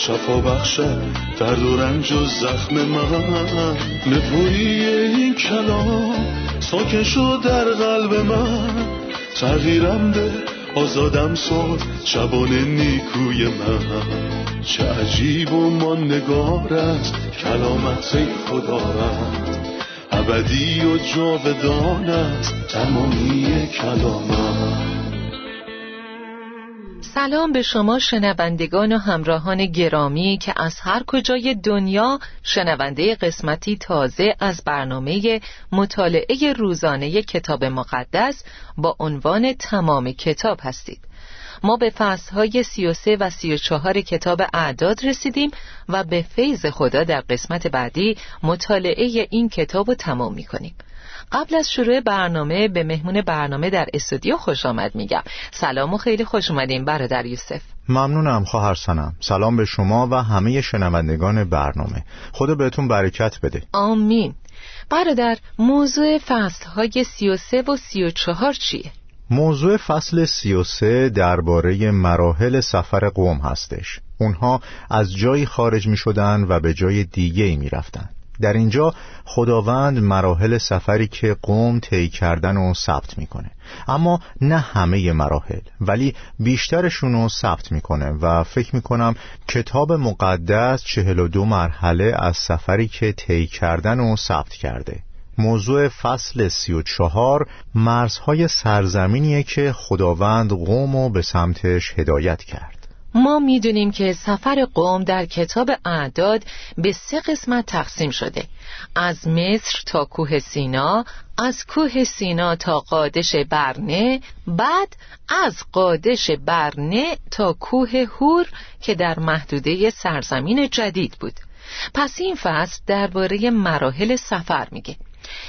شفا بخشد درد و رنج و زخم من. نپویی این کلام ساکن شد در قلب من. تغییرم به آزادم ساد شبان نیکوی من. چه عجیب و نگار است کلامت خدا رد ابدی و جاودان است تمامی کلامت. سلام به شما شنوندگان و همراهان گرامی که از هر کجای دنیا شنونده قسمتی تازه از برنامه مطالعه روزانه کتاب مقدس با عنوان تمام کتاب هستید. ما به فصلهای سی و سه و سی و چهار کتاب اعداد رسیدیم و به فیض خدا در قسمت بعدی مطالعه این کتاب رو تمام می کنیم قبل از شروع برنامه به مهمون برنامه در استودیو خوش آمد میگم. سلام و خیلی خوش اومدیم برادر یوسف. ممنونم خواهر سنم. سلام به شما و همه شنوندگان برنامه. خدا بهتون برکت بده. آمین. برادر موضوع فصل های سی و سه و سی و چهار چیه؟ موضوع فصل سی و سه درباره مراحل سفر قوم هستش. اونها از جایی خارج می شدن و به جای دیگه می رفتن در اینجا خداوند مراحل سفری که قوم طی کردن و ثبت می‌کنه. اما نه همه مراحل ولی بیشترشون رو ثبت می‌کنه و فکر می‌کنم کتاب مقدس چهل و دو مرحله از سفری که طی کردن و ثبت کرده. موضوع فصل سی و چهار مرزهای سرزمینیه که خداوند قوم رو به سمتش هدایت کرد. ما می‌دونیم که سفر قوم در کتاب اعداد به سه قسمت تقسیم شده. از مصر تا کوه سینا از کوه سینا تا قادش برنه بعد از قادش برنه تا کوه هور که در محدوده سرزمین جدید بود. پس این فصل درباره مراحل سفر میگه.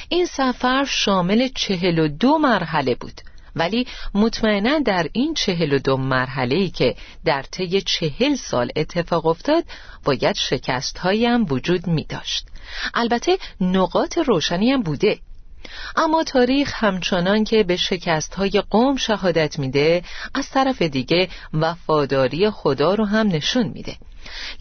این سفر شامل چهل و دو مرحله بود. ولی مطمئنا در این چهل و دو مرحله که در طی چهل سال اتفاق افتاد باید شکست هم وجود می داشت البته نقاط روشنی هم بوده. اما تاریخ همچنان که به شکست های قوم شهادت میده از طرف دیگه وفاداری خدا رو هم نشون میده.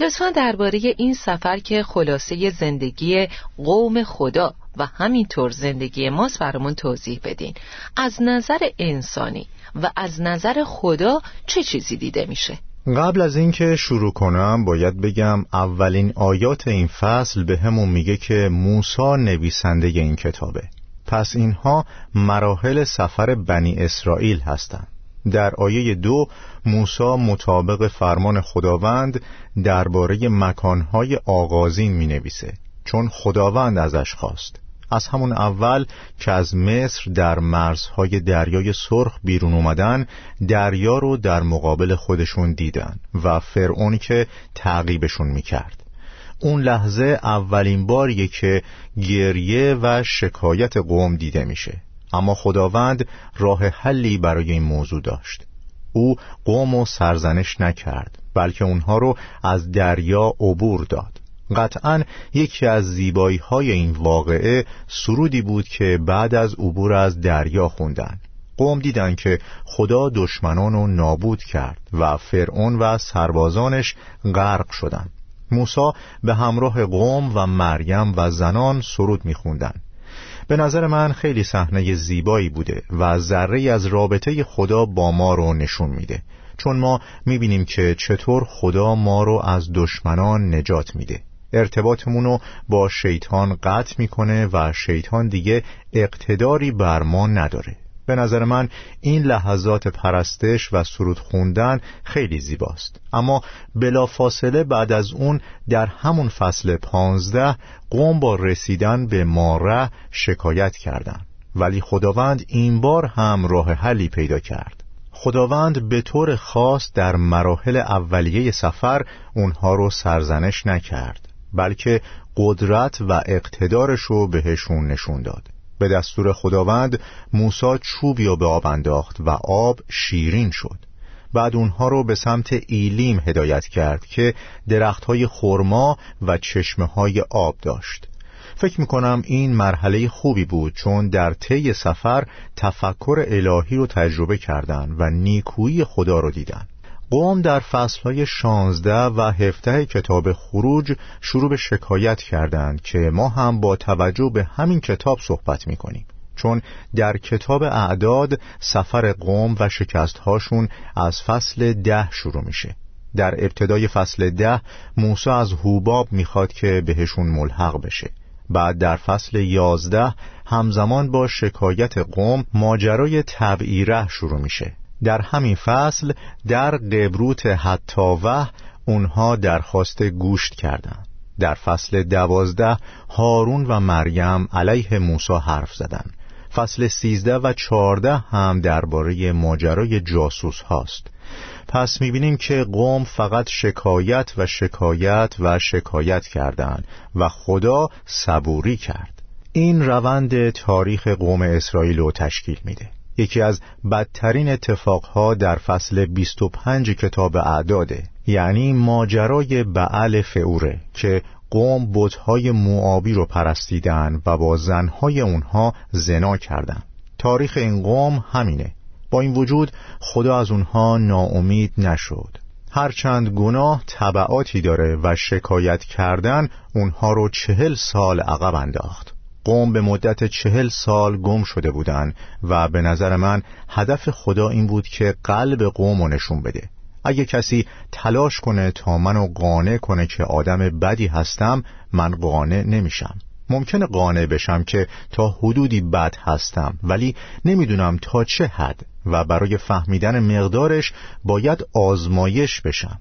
لطفا درباره این سفر که خلاصه زندگی قوم خدا و همینطور زندگی ماست برامون توضیح بدین. از نظر انسانی و از نظر خدا چه چیزی دیده میشه؟ قبل از اینکه شروع کنم باید بگم اولین آیات این فصل به همون میگه که موسا نویسنده این کتابه. پس اینها مراحل سفر بنی اسرائیل هستند در آیه دو موسا مطابق فرمان خداوند درباره مکانهای آغازین می نویسه چون خداوند ازش خواست. از همون اول که از مصر در مرزهای دریای سرخ بیرون اومدن دریا رو در مقابل خودشون دیدن و فرعونی که تعقیبشون می‌کرد. اون لحظه اولین باریه که گریه و شکایت قوم دیده میشه. اما خداوند راه حلی برای این موضوع داشت. او قوم و سرزنش نکرد بلکه اونها رو از دریا عبور داد. قطعا یکی از زیبایی های این واقعه سرودی بود که بعد از عبور از دریا خوندن. قوم دیدن که خدا دشمنان رو نابود کرد و فرعون و سربازانش غرق شدند. موسی به همراه قوم و مریم و زنان سرود میخوندن. به نظر من خیلی صحنه زیبایی بوده و ذره از رابطه خدا با ما رو نشون میده. چون ما می‌بینیم که چطور خدا ما رو از دشمنان نجات میده. ارتباطمون رو با شیطان قطع می‌کنه و شیطان دیگه اقتداری بر ما نداره. به نظر من این لحظات پرستش و سرود خوندن خیلی زیباست. اما بلافاصله بعد از اون در همون فصل پانزده قوم با رسیدن به ماره شکایت کردند ولی خداوند این بار هم راه حلی پیدا کرد. خداوند به طور خاص در مراحل اولیه سفر اونها رو سرزنش نکرد. بلکه قدرت و اقتدارش رو بهشون نشون داد. به دستور خداوند موسی چوبی رو به آب انداخت و آب شیرین شد. بعد اونها رو به سمت ایلیم هدایت کرد که درختهای خرما و چشمه های آب داشت. فکر می‌کنم این مرحله خوبی بود چون در طی سفر تفکر الهی رو تجربه کردند و نیکویی خدا رو دیدن. قوم در فصلهای شانزده و هفته کتاب خروج شروع به شکایت کردند که ما هم با توجه به همین کتاب صحبت می‌کنیم. چون در کتاب اعداد سفر قوم و شکستهاشون از فصل ده شروع میشه. در ابتدای فصل ده موسی از هوباب می‌خواد که بهشون ملحق بشه. بعد در فصل یازده همزمان با شکایت قوم ماجرای تبعیره شروع میشه. در همین فصل در قبروت حتاوه اونها درخواست گوشت کردند. در فصل دوازده هارون و مریم علیه موسی حرف زدند. فصل سیزده و چارده هم درباره ماجرای جاسوس هاست. پس می‌بینیم که قوم فقط شکایت و شکایت و شکایت کردند و خدا صبوری کرد. این روند تاریخ قوم اسرائیل رو تشکیل میده. یکی از بدترین اتفاقها در فصل 25 کتاب اعداده یعنی ماجرای بعل فعوره که قوم بتهای موابی رو پرستیدن و با زنهای اونها زنا کردند. تاریخ این قوم همینه. با این وجود خدا از اونها ناامید نشد. هرچند گناه طبعاتی داره و شکایت کردن اونها رو چهل سال عقب انداخت. قوم به مدت چهل سال گم شده بودن و به نظر من هدف خدا این بود که قلب قوم رو نشون بده. اگه کسی تلاش کنه تا منو قانع کنه که آدم بدی هستم من قانع نمیشم. ممکنه قانع بشم که تا حدودی بد هستم ولی نمی‌دونم تا چه حد و برای فهمیدن مقدارش باید آزمایش بشم.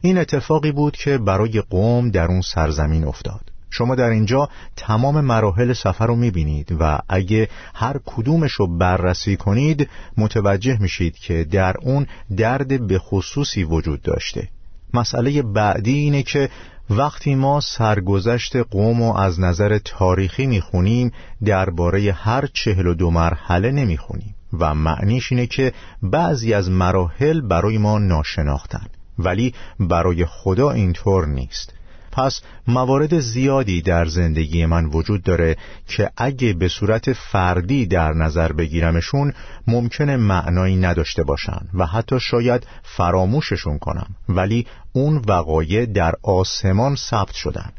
این اتفاقی بود که برای قوم در اون سرزمین افتاد. شما در اینجا تمام مراحل سفر رو می‌بینید و اگه هر کدومش رو بررسی کنید متوجه میشید که در اون درد به خصوصی وجود داشته. مسئله بعدی اینه که وقتی ما سرگذشت قوم و از نظر تاریخی می‌خونیم درباره هر چهل و دو مرحله نمی‌خونیم و معنیش اینه که بعضی از مراحل برای ما ناشناختن ولی برای خدا اینطور نیست. پس موارد زیادی در زندگی من وجود داره که اگه به صورت فردی در نظر بگیرمشون ممکنه معنایی نداشته باشن و حتی شاید فراموششون کنم. ولی اون وقایع در آسمان ثبت شدن.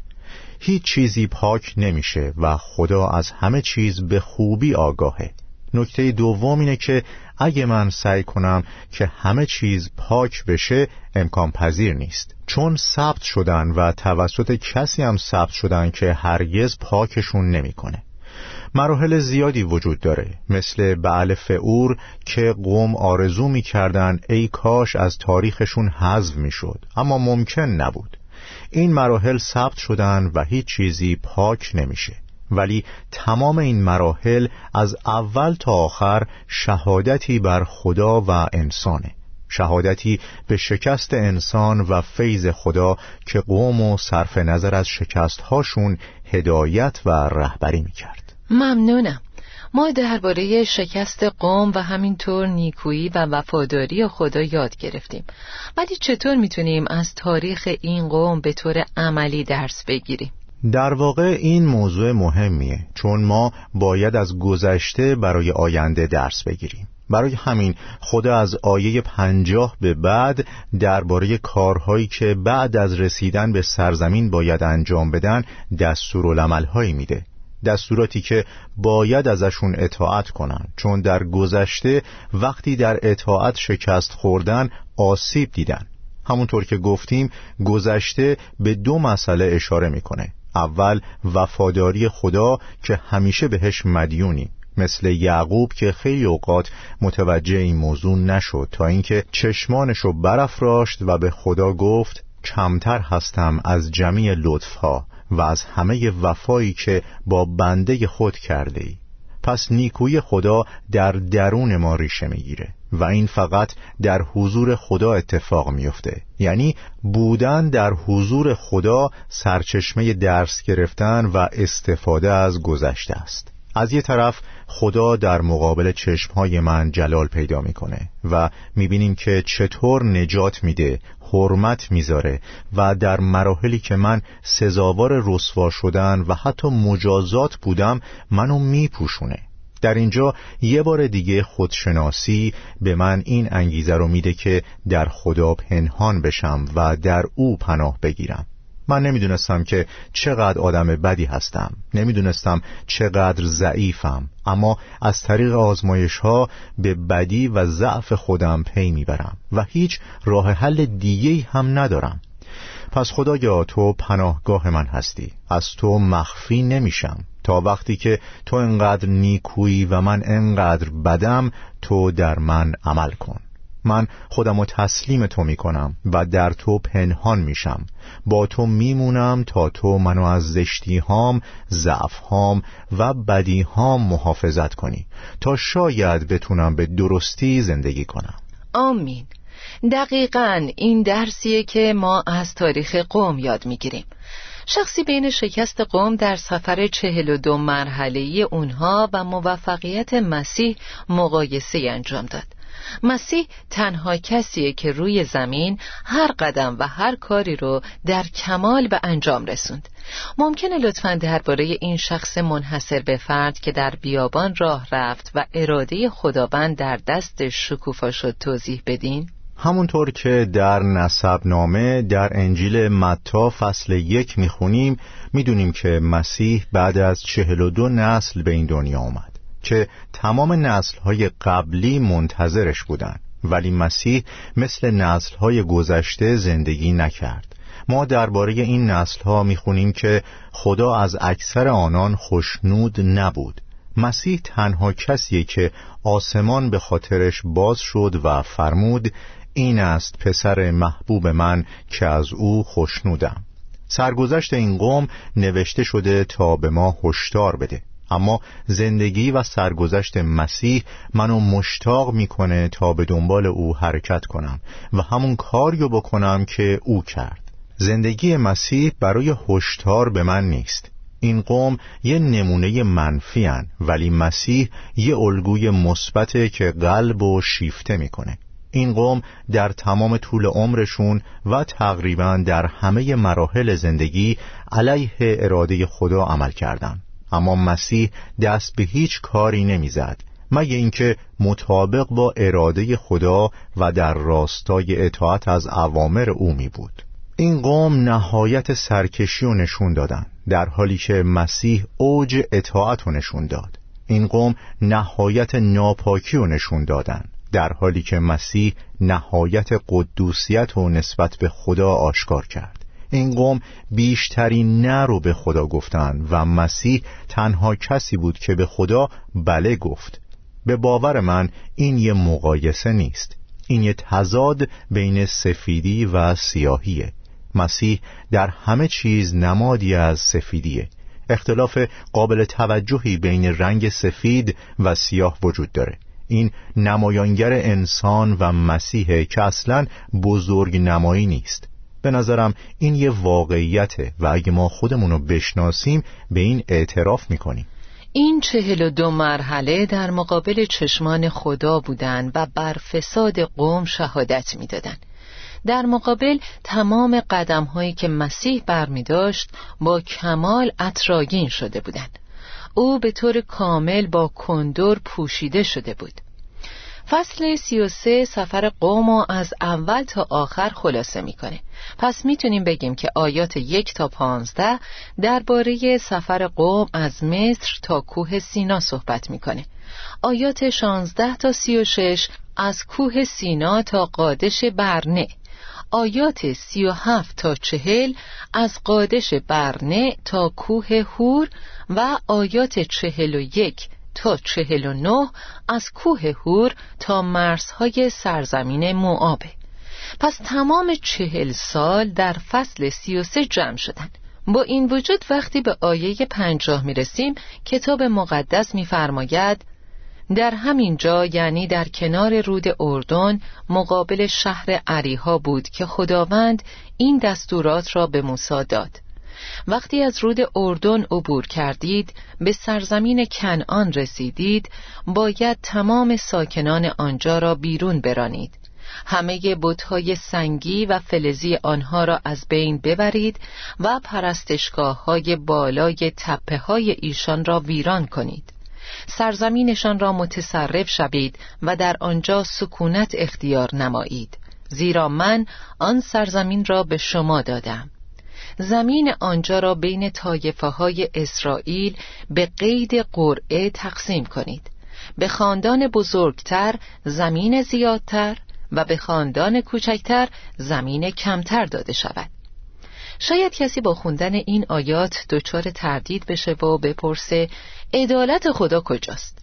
هیچ چیزی پاک نمیشه و خدا از همه چیز به خوبی آگاهه. نکته دوم اینه که اگه من سعی کنم که همه چیز پاک بشه امکان پذیر نیست. چون ثبت شدن و توسط کسی هم ثبت شدن که هرگز پاکشون نمی‌کنه. مراحل زیادی وجود داره. مثل بعل فعور که قوم آرزو می‌کردن ای کاش از تاریخشون حذف می‌شد. اما ممکن نبود. این مراحل ثبت شدن و هیچ چیزی پاک نمیشه. ولی تمام این مراحل از اول تا آخر شهادتی بر خدا و انسانه. شهادتی به شکست انسان و فیض خدا که قوم و صرف نظر از شکستهاشون هدایت و رهبری می‌کرد. ممنونم. ما درباره شکست قوم و همینطور نیکویی و وفاداری خدا یاد گرفتیم. ولی چطور می‌تونیم از تاریخ این قوم به طور عملی درس بگیریم؟ در واقع این موضوع مهمیه چون ما باید از گذشته برای آینده درس بگیریم. برای همین خدا از آیه پنجاه به بعد درباره کارهایی که بعد از رسیدن به سرزمین باید انجام بدن دستور هایی میده. دستوراتی که باید ازشون اطاعت کنن. چون در گذشته وقتی در اطاعت شکست خوردن آسیب دیدن. همونطور که گفتیم گذشته به دو مسئله اشاره می‌کنه. اول وفاداری خدا که همیشه بهش مدیونی مثل یعقوب که خیلی اوقات متوجه این موضوع نشد تا اینکه چشمانشو برافراشت و به خدا گفت کمتر هستم از جمعی لطفها و از همه وفایی که با بنده خود کرده ای پس نیکوی خدا در درون ما ریشه می‌گیره. و این فقط در حضور خدا اتفاق میفته یعنی بودن در حضور خدا سرچشمه درس گرفتن و استفاده از گذشته است. از یه طرف خدا در مقابل چشمهای من جلال پیدا می‌کنه و می‌بینیم که چطور نجات میده حرمت می‌ذاره و در مراحلی که من سزاوار رسوا شدن و حتی مجازات بودم منو میپوشونه. در اینجا یه بار دیگه خودشناسی به من این انگیزه رو میده که در خدا پنهان بشم و در او پناه بگیرم. من نمی‌دونستم که چقدر آدم بدی هستم. نمی‌دونستم چقدر ضعیفم. اما از طریق آزمایش ها به بدی و ضعف خودم پی می‌برم و هیچ راه حل دیگه هم ندارم. پس خدایا تو پناهگاه من هستی. از تو مخفی نمیشم. تا وقتی که تو انقدر نیکویی و من انقدر بدم تو در من عمل کن. من خودم و تسلیم تو می کنم و در تو پنهان میشم. با تو میمونم تا تو منو از زشتی هام و بدی هام محافظت کنی تا شاید بتونم به درستی زندگی کنم. آمین. دقیقا این درسیه که ما از تاریخ قوم یاد می‌گیریم. شخصی بین شکست قوم در سفر چهل و دو مرحله اونها و موفقیت مسیح مقایسه انجام داد مسیح تنها کسیه که روی زمین هر قدم و هر کاری رو در کمال به انجام رسوند ممکنه لطفا درباره این شخص منحصر به فرد که در بیابان راه رفت و اراده خداوند در دست شکوفا شد توضیح بدین؟ همونطور که در نسب نامه در انجیل متا فصل یک می‌خونیم می‌دونیم که مسیح بعد از چهل و دو نسل به این دنیا آمد که تمام نسلهای قبلی منتظرش بودند ولی مسیح مثل نسلهای گذشته زندگی نکرد. ما درباره این نسلها می‌خونیم که خدا از اکثر آنان خوشنود نبود. مسیح تنها کسیه که آسمان به خاطرش باز شد و فرمود این است پسر محبوب من که از او خوشنودم سرگذشت این قوم نوشته شده تا به ما هشدار بده. اما زندگی و سرگذشت مسیح منو مشتاق می‌کنه تا به دنبال او حرکت کنم و همون کاریو بکنم که او کرد. زندگی مسیح برای هشدار به من نیست. این قوم یه نمونه منفی هن ولی مسیح یه الگوی مثبته که قلب و شیفته می‌کنه. این قوم در تمام طول عمرشون و تقریبا در همه مراحل زندگی علیه اراده خدا عمل کردند. اما مسیح دست به هیچ کاری نمی‌زد مگه اینکه مطابق با اراده خدا و در راستای اطاعت از اوامر او می بود این قوم نهایت سرکشی و نشون دادن در حالی که مسیح اوج اطاعت و نشون داد. این قوم نهایت ناپاکی و نشون دادن. در حالی که مسیح نهایت قدوسیت و نسبت به خدا آشکار کرد. این قوم بیشترین نه رو به خدا گفتند و مسیح تنها کسی بود که به خدا بله گفت. به باور من این یه مقایسه نیست. این یه تضاد بین سفیدی و سیاهیه. مسیح در همه چیز نمادی از سفیدیه. اختلاف قابل توجهی بین رنگ سفید و سیاه وجود داره. این نمایانگر انسان و مسیحه که اصلا بزرگ نمایی نیست به نظرم این یه واقعیته و اگه ما خودمونو بشناسیم به این اعتراف می‌کنیم این چهل و دو مرحله در مقابل چشمان خدا بودند و بر فساد قوم شهادت می‌دادند. در مقابل تمام قدم هایی که مسیح برمی داشت با کمال اطراگین شده بودند. او به طور کامل با کندور پوشیده شده بود. فصل سی و سه سفر قوم از اول تا آخر خلاصه می‌کنه. پس می‌تونیم بگیم که آیات یک تا پانزده درباره سفر قوم از مصر تا کوه سینا صحبت می‌کنه. آیات شانزده تا سی و شش از کوه سینا تا قادش برنه. آیات سی و هفت تا چهل از قادش برنه تا کوه هور و آیات چهل و یک تا چهل و نه از کوه هور تا مرزهای سرزمین موآبه پس تمام چهل سال در فصل سی و سه جمع شدن. با این وجود وقتی به آیه پنجاه می رسیم کتاب مقدس میفرماید در همین جا یعنی در کنار رود اردن مقابل شهر عریها بود که خداوند این دستورات را به موسی داد. وقتی از رود اردن عبور کردید به سرزمین کنعان رسیدید باید تمام ساکنان آنجا را بیرون برانید. همه بتهای سنگی و فلزی آنها را از بین ببرید و پرستشگاه های بالای تپه های ایشان را ویران کنید. سرزمینشان را متصرف شوید و در آنجا سکونت اختیار نمایید. زیرا من آن سرزمین را به شما دادم. زمین آنجا را بین طایفه های اسرائیل به قید قرعه تقسیم کنید. به خاندان بزرگتر زمین زیادتر و به خاندان کوچکتر زمین کمتر داده شود. شاید کسی با خوندن این آیات دچار تردید بشه و بپرسه عدالت خدا کجاست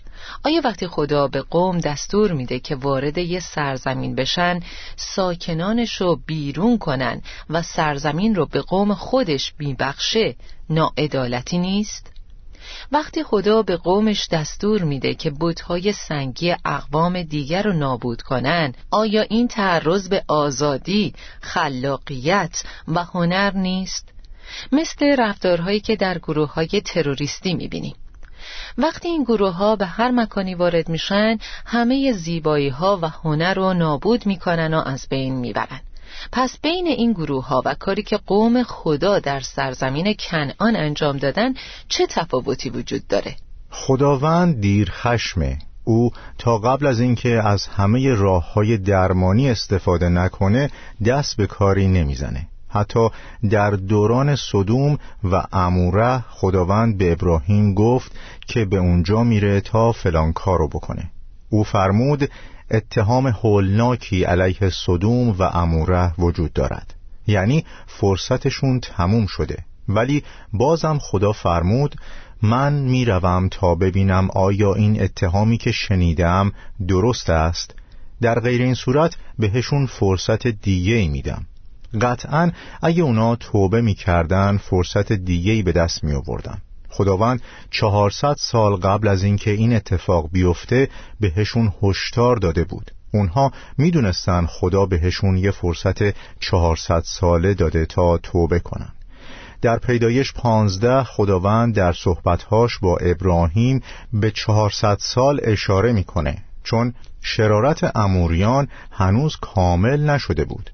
آیا وقتی خدا به قوم دستور میده که وارد یه سرزمین بشن ساکنانش رو بیرون کنن و سرزمین رو به قوم خودش میبخشه ناعدالتی نیست؟ وقتی خدا به قومش دستور میده که بودهای سنگی اقوام دیگر رو نابود کنن آیا این تعرض به آزادی، خلاقیت و هنر نیست؟ مثل رفتارهایی که در گروه های تروریستی می‌بینیم وقتی این گروه ها به هر مکانی وارد میشن همه زیبایی ها و هنر رو نابود می‌کنن و از بین می‌برن. پس بین این گروه ها و کاری که قوم خدا در سرزمین کنعان انجام دادن چه تفاوتی وجود داره؟ خداوند دیر خشمه. او تا قبل از اینکه از همه راه های درمانی استفاده نکنه دست به کاری نمی‌زنه. حتی در دوران صدوم و اموره خداوند به ابراهیم گفت که به اونجا میره تا فلان کارو بکنه. او فرمود اتهام هولناکی علیه صدوم و اموره وجود دارد. یعنی فرصتشون تموم شده. ولی بازم خدا فرمود من می‌روم تا ببینم آیا این اتهامی که شنیدم درست است. در غیر این صورت بهشون فرصت دیگه ای میدم. قطعا اگه اونا توبه می‌کردن فرصت دیگه ای به دست می آوردن خداوند چهارصد سال قبل از اینکه این اتفاق بیفته بهشون هشدار داده بود. اونها می‌دونستن خدا بهشون یه فرصت چهارصد ساله داده تا توبه کنن. در پیدایش پانزده خداوند در صحبتهاش با ابراهیم به چهارصد سال اشاره می‌کنه چون شرارت اموریان هنوز کامل نشده بود.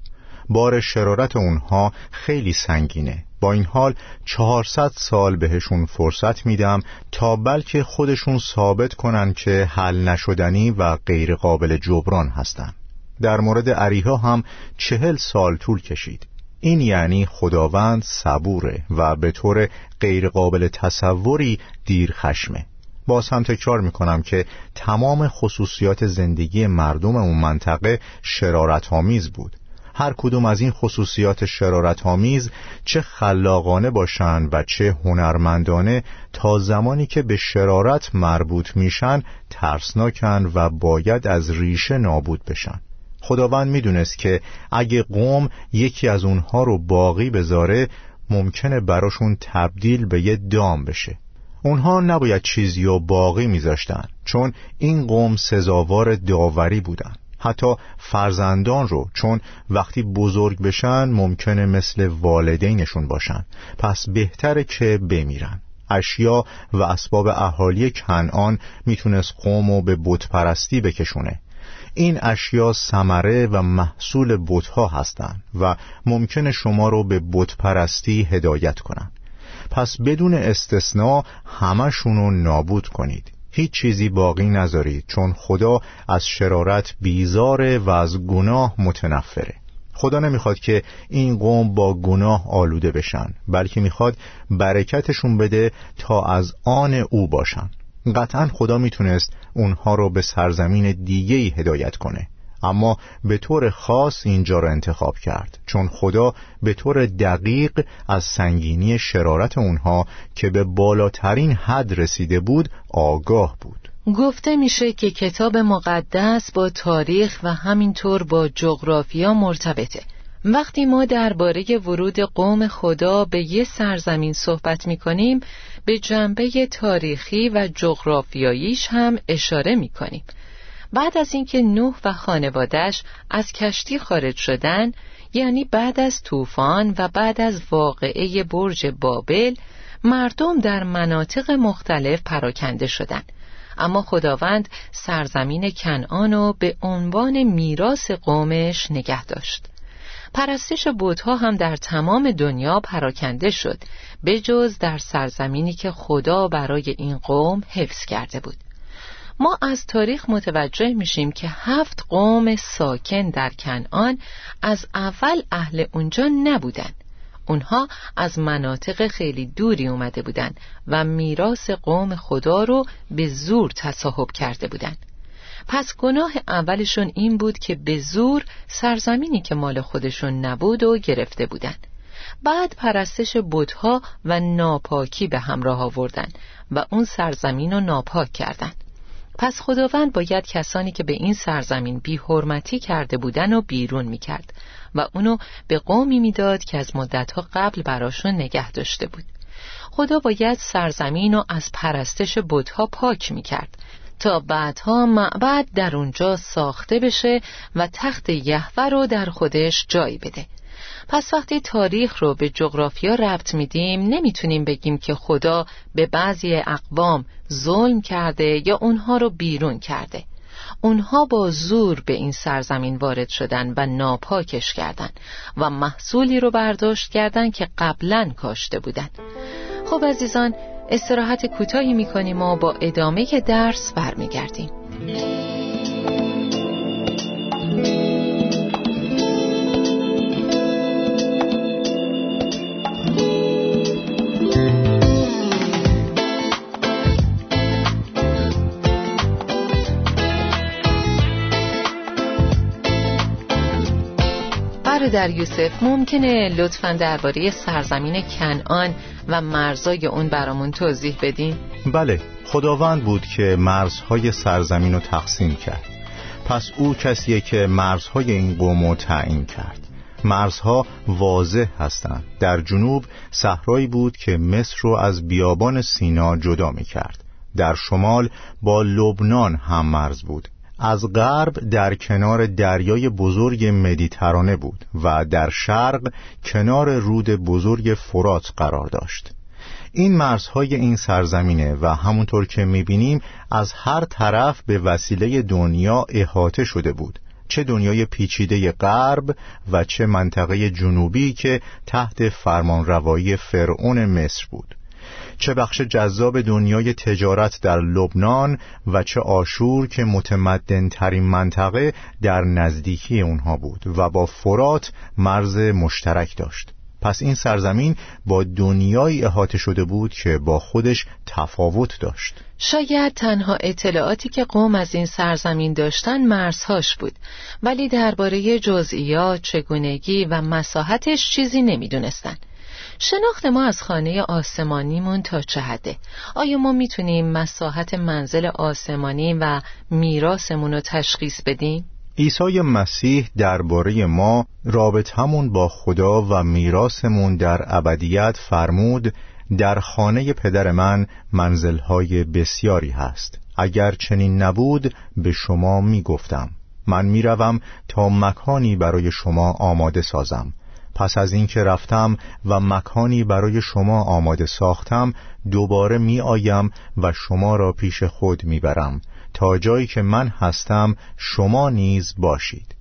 بار شرارت اونها خیلی سنگینه. با این حال چهارصد سال بهشون فرصت میدم تا بلکه خودشون ثابت کنن که حل نشدنی و غیر قابل جبران هستن. در مورد عریها هم چهل سال طول کشید. این یعنی خداوند صبوره و به طور غیرقابل تصوری دیر خشمه. باز هم تکرار می‌کنم که تمام خصوصیات زندگی مردم اون منطقه شرارت آمیز بود. هر کدوم از این خصوصیات شرارت آمیز چه خلاقانه باشند و چه هنرمندانه تا زمانی که به شرارت مربوط میشن ترسناکن و باید از ریشه نابود بشن. خداوند می‌دونست که اگه قوم یکی از اونها رو باقی بذاره ممکنه براشون تبدیل به یه دام بشه. اونها نباید چیزی رو باقی میذاشتن چون این قوم سزاوار داوری بودن. حتی فرزندان رو چون وقتی بزرگ بشن ممکنه مثل والدینشون باشن. پس بهتره که بمیرن. اشیا و اسباب اهالی کنعان می‌تونست قوم و به بتپرستی بکشونه. این اشیا سمره و محصول بتها هستند و ممکنه شما رو به بتپرستی هدایت کنن. پس بدون استثناء همشون رو نابود کنید. هیچ چیزی باقی نذارید چون خدا از شرارت بیزاره و از گناه متنفره. خدا نمی‌خواد که این قوم با گناه آلوده بشن بلکه می‌خواد برکتشون بده تا از آن او باشن. قطعا خدا می‌تونست اونها رو به سرزمین دیگهی هدایت کنه. اما به طور خاص اینجا را انتخاب کرد چون خدا به طور دقیق از سنگینی شرارت اونها که به بالاترین حد رسیده بود آگاه بود. گفته میشه که کتاب مقدس با تاریخ و همینطور با جغرافیا مرتبطه. وقتی ما درباره ورود قوم خدا به یه سرزمین صحبت می کنیم به جنبه تاریخی و جغرافیاییش هم اشاره می کنیم بعد از اینکه نوح و خانوادش از کشتی خارج شدن یعنی بعد از طوفان و بعد از واقعه برج بابل مردم در مناطق مختلف پراکنده شدند. اما خداوند سرزمین کنعان رو به عنوان میراث قومش نگه داشت. پرستش بودها هم در تمام دنیا پراکنده شد به جز در سرزمینی که خدا برای این قوم حفظ کرده بود. ما از تاریخ متوجه میشیم که هفت قوم ساکن در کنعان از اول اهل اونجا نبودن اونها از مناطق خیلی دوری اومده بودند و میراث قوم خدا رو به زور تصاحب کرده بودند. پس گناه اولشون این بود که به زور سرزمینی که مال خودشون نبود و گرفته بودند. بعد پرستش بودها و ناپاکی به همراه آوردن و اون سرزمین رو ناپاک کردند. پس خداوند باید کسانی که به این سرزمین بی حرمتی کرده بودن و بیرون می‌کرد و اونو به قومی می‌داد که از مدتها قبل براشون نگه داشته بود. خدا باید سرزمین رو از پرستش بودها پاک می‌کرد تا بعدها معبد در اونجا ساخته بشه و تخت یهوه رو در خودش جای بده. پس وقتی تاریخ رو به جغرافیا ربط میدیم نمی‌تونیم بگیم که خدا به بعضی اقوام ظلم کرده یا اونها رو بیرون کرده. اونها با زور به این سرزمین وارد شدن و ناپاکش کردن و محصولی رو برداشت کردن که قبلا کاشته بودن. خب عزیزان استراحت کوتاهی می‌کنیم و با ادامه درس برمیگردیم. در یوسف ممکنه لطفا درباره سرزمین کنعان و مرزای اون برامون توضیح بدین؟ بله خداوند بود که مرزهای سرزمین رو تقسیم کرد. پس او کسیه که مرزهای این قوم رو تعیین کرد. مرزها واضح هستند. در جنوب صحرایی بود که مصر رو از بیابان سینا جدا می کرد در شمال با لبنان هم مرز بود. از غرب در کنار دریای بزرگ مدیترانه بود و در شرق کنار رود بزرگ فرات قرار داشت. این مرزهای این سرزمینه و همونطور که می‌بینیم از هر طرف به وسیله دنیا احاطه شده بود. چه دنیای پیچیده غرب و چه منطقه جنوبی که تحت فرمانروایی فرعون مصر بود. چه بخش جذاب دنیای تجارت در لبنان و چه آشور که متمدن ترین منطقه در نزدیکی اونها بود و با فرات مرز مشترک داشت. پس این سرزمین با دنیای احاطه شده بود که با خودش تفاوت داشت. شاید تنها اطلاعاتی که قوم از این سرزمین داشتن مرزهاش بود ولی درباره جزئیات چگونگی و مساحتش چیزی نمی‌دونستن. شناخت ما از خانه آسمانیمون تا چه حده؟ آیا ما می‌تونیم مساحت منزل آسمانی و میراثمون رو تشخیص بدیم؟ عیسی مسیح درباره ما رابطمون با خدا و میراثمون در ابدیت فرمود در خانه پدر من منزلهای بسیاری هست اگر چنین نبود به شما می‌گفتم من می‌روم تا مکانی برای شما آماده سازم پس از اینکه رفتم و مکانی برای شما آماده ساختم دوباره می آیم و شما را پیش خود می برم تا جایی که من هستم شما نیز باشید.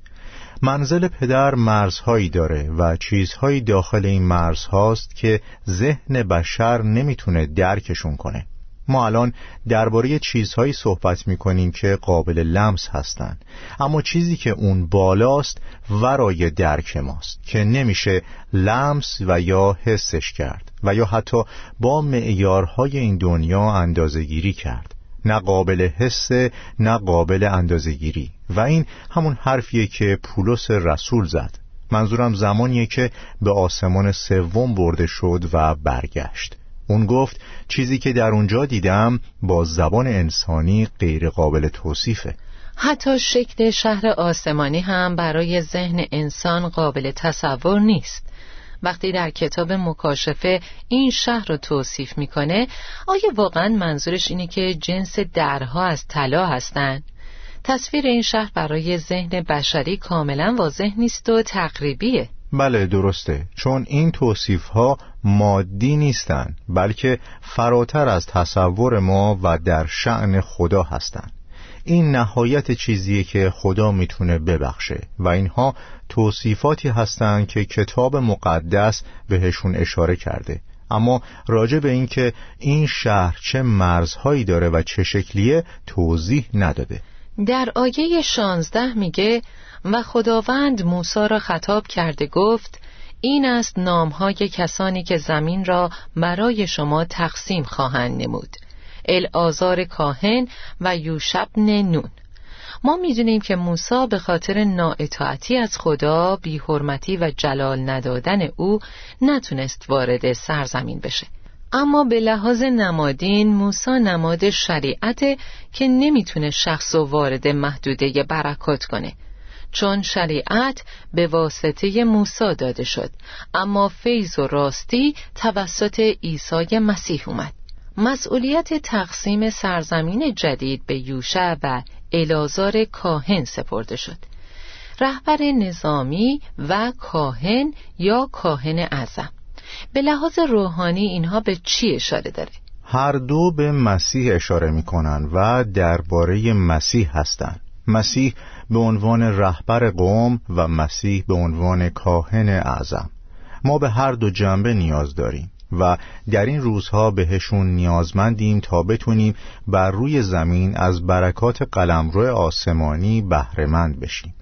منزل پدر مرزهایی داره و چیزهایی داخل این مرزهاست که ذهن بشر نمی‌تونه درکشون کنه. ما الان درباره چیزهایی صحبت می کنیم که قابل لمس هستند. اما چیزی که اون بالاست ورای درک ماست که نمیشه لمس و یا حسش کرد و یا حتی با معیارهای این دنیا اندازگیری کرد. نه قابل حسه نه قابل اندازگیری و این همون حرفیه که پولس رسول زد. منظورم زمانیه که به آسمان سوم برده شد و برگشت. اون گفت چیزی که در اونجا دیدم با زبان انسانی غیر قابل توصیفه. حتی شکل شهر آسمانی هم برای ذهن انسان قابل تصور نیست. وقتی در کتاب مکاشفه این شهر رو توصیف می‌کنه آیا واقعا منظورش اینه که جنس درها از طلا هستند؟ تصویر این شهر برای ذهن بشری کاملا واضح نیست و تقریبیه. بله درسته. چون این توصیف ها مادی نیستند بلکه فراتر از تصور ما و در شعن خدا هستند این نهایت چیزیه که خدا می‌تونه ببخشه و اینها توصیفاتی هستند که کتاب مقدس بهشون اشاره کرده. اما راجع به اینکه این شهر چه مرزهایی داره و چه شکلیه توضیح نداده. در آیه شانزده میگه و خداوند موسی را خطاب کرده گفت این است نامهای کسانی که زمین را برای شما تقسیم خواهند نمود الازار کاهن و یوشبن نون. ما می‌دونیم که موسی به خاطر نااطاعتی از خدا بیحرمتی و جلال ندادن او نتونست وارد سرزمین بشه. اما به لحاظ نمادین موسی نماد شریعت که نمی‌تونه شخص و وارد محدوده برکات کنه. چون شریعت به واسطه موسی داده شد اما فیض و راستی توسط عیسی مسیح اومد مسئولیت تقسیم سرزمین جدید به یوشع و الازار کاهن سپرده شد رهبر نظامی و کاهن یا کاهن اعظم به لحاظ روحانی اینها به چی اشاره داره؟ هر دو به مسیح اشاره می کنن و درباره مسیح هستند. مسیح به عنوان رهبر قوم و مسیح به عنوان کاهن اعظم. ما به هر دو جنبه نیاز داریم و در این روزها بهشون نیازمندیم تا بتونیم بر روی زمین از برکات قلمرو آسمانی بهرهمند بشیم.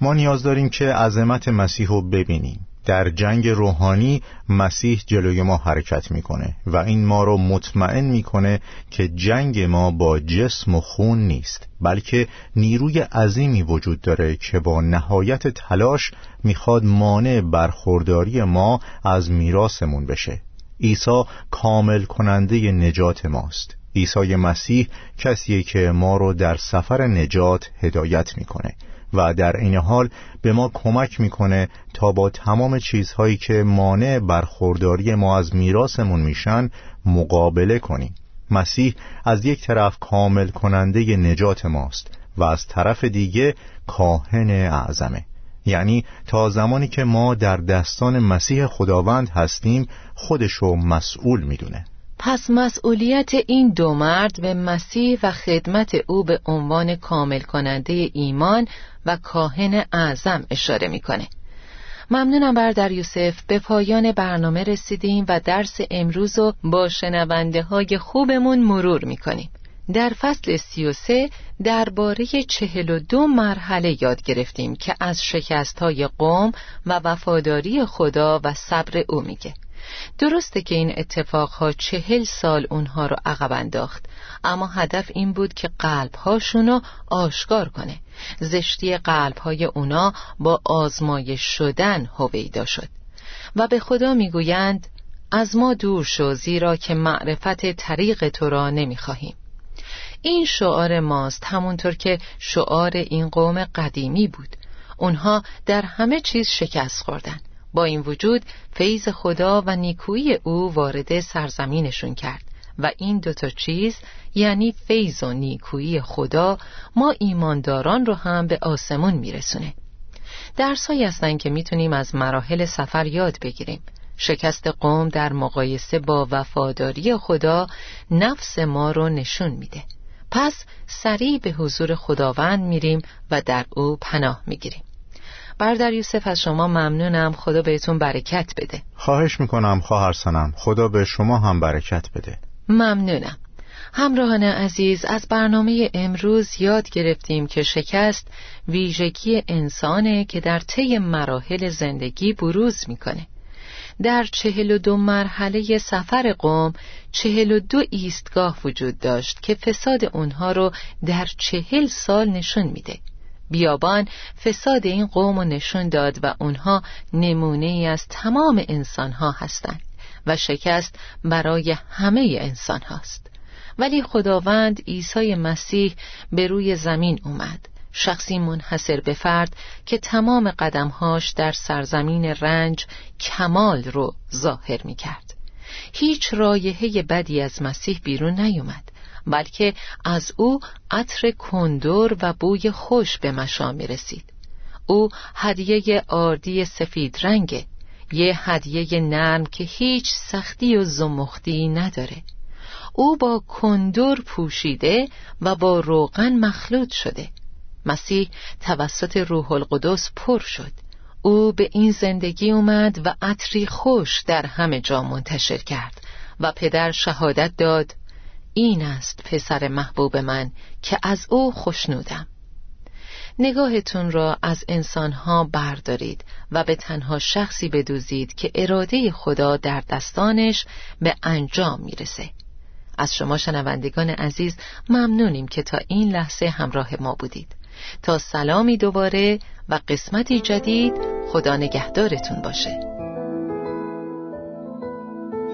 ما نیاز داریم که عظمت مسیح رو ببینیم. در جنگ روحانی مسیح جلوی ما حرکت می‌کنه و این ما رو مطمئن می‌کنه که جنگ ما با جسم و خون نیست بلکه نیروی عظیمی وجود داره که با نهایت تلاش می‌خواد مانع برخورداری ما از میراثمون بشه. عیسی کامل کننده نجات ماست. عیسی مسیح کسیه که ما رو در سفر نجات هدایت می‌کنه. و در این حال به ما کمک می‌کنه تا با تمام چیزهایی که مانع برخورداری ما از میراثمون میشن مقابله کنیم. مسیح از یک طرف کامل کننده نجات ماست و از طرف دیگه کاهن اعظمه. یعنی تا زمانی که ما در دستان مسیح خداوند هستیم خودشو مسئول می‌دونه. پس مسئولیت این دو مرد به مسیح و خدمت او به عنوان کامل کننده ایمان و کاهن اعظم اشاره می‌کنه. ممنونم بردر یوسف. به پایان برنامه رسیدیم و درس امروز رو با شنونده های خوبمون مرور می‌کنیم. در فصل سی و سه درباره چهل و دو مرحله یاد گرفتیم که از شکست های قوم و وفاداری خدا و صبر او میگه. درسته که این اتفاقها چهل سال اونها رو عقب انداخت اما هدف این بود که قلبهاشون رو آشکار کنه. زشتی قلبهای اونا با آزمایش شدن هویدا شد. و به خدا می‌گویند از ما دور شو زیرا که معرفت طریق تو را نمی‌خواهیم. این شعار ماست همونطور که شعار این قوم قدیمی بود. اونها در همه چیز شکست خوردن. با این وجود فیض خدا و نیکویی او وارد سرزمینشون کرد و این دوتا چیز یعنی فیض و نیکویی خدا ما ایمانداران رو هم به آسمون میرسونه. درسایی هستن که می‌تونیم از مراحل سفر یاد بگیریم. شکست قوم در مقایسه با وفاداری خدا نفس ما رو نشون میده. پس سریع به حضور خداوند میریم و در او پناه می‌گیریم. بردر یوسف از شما ممنونم. خدا بهتون برکت بده. خواهش می‌کنم خواهر سنم. خدا به شما هم برکت بده. ممنونم. همراهان عزیز از برنامه امروز یاد گرفتیم که شکست ویژگی انسانه که در طی مراحل زندگی بروز می‌کنه. در چهل و دو مرحله سفر قوم چهل و دو ایستگاه وجود داشت که فساد اونها رو در چهل سال نشون میده. بیابان فساد این قوم رو نشون داد و اونها نمونه ای از تمام انسان ها هستند و شکست برای همه انسان هاست ولی خداوند عیسی مسیح به روی زمین اومد. شخصی منحصر به فرد که تمام قدمهاش در سرزمین رنج کمال رو ظاهر می کرد هیچ رایحه بدی از مسیح بیرون نیومد. بلکه از او عطر کندور و بوی خوش به مشام می رسید او هدیه آردی سفید رنگه یه هدیه نرم که هیچ سختی و زمختی نداره. او با کندور پوشیده و با روغن مخلوط شده. مسیح توسط روح القدس پر شد. او به این زندگی اومد و عطری خوش در همه جا منتشر کرد و پدر شهادت داد این است پسر محبوب من که از او خوشنودم. نگاهتون را از انسانها بردارید و به تنها شخصی بدوزید که اراده خدا در دستانش به انجام می‌رسه. از شما شنوندگان عزیز ممنونیم که تا این لحظه همراه ما بودید. تا سلامی دوباره و قسمتی جدید خدا نگهدارتون باشه.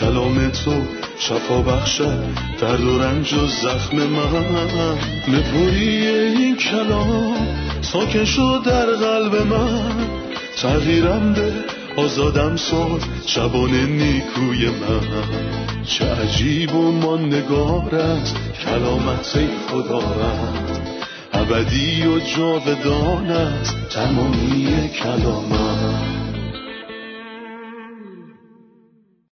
کلام تو شفا بخشد درد و رنج و زخم من. نپوری این کلام ساکن شد در قلب من. تغییرم به آزادم ساد شبان نیکوی من. چه عجیب و ماندگار است کلامت خدا رد ابدی و جاودان است تمامی کلامت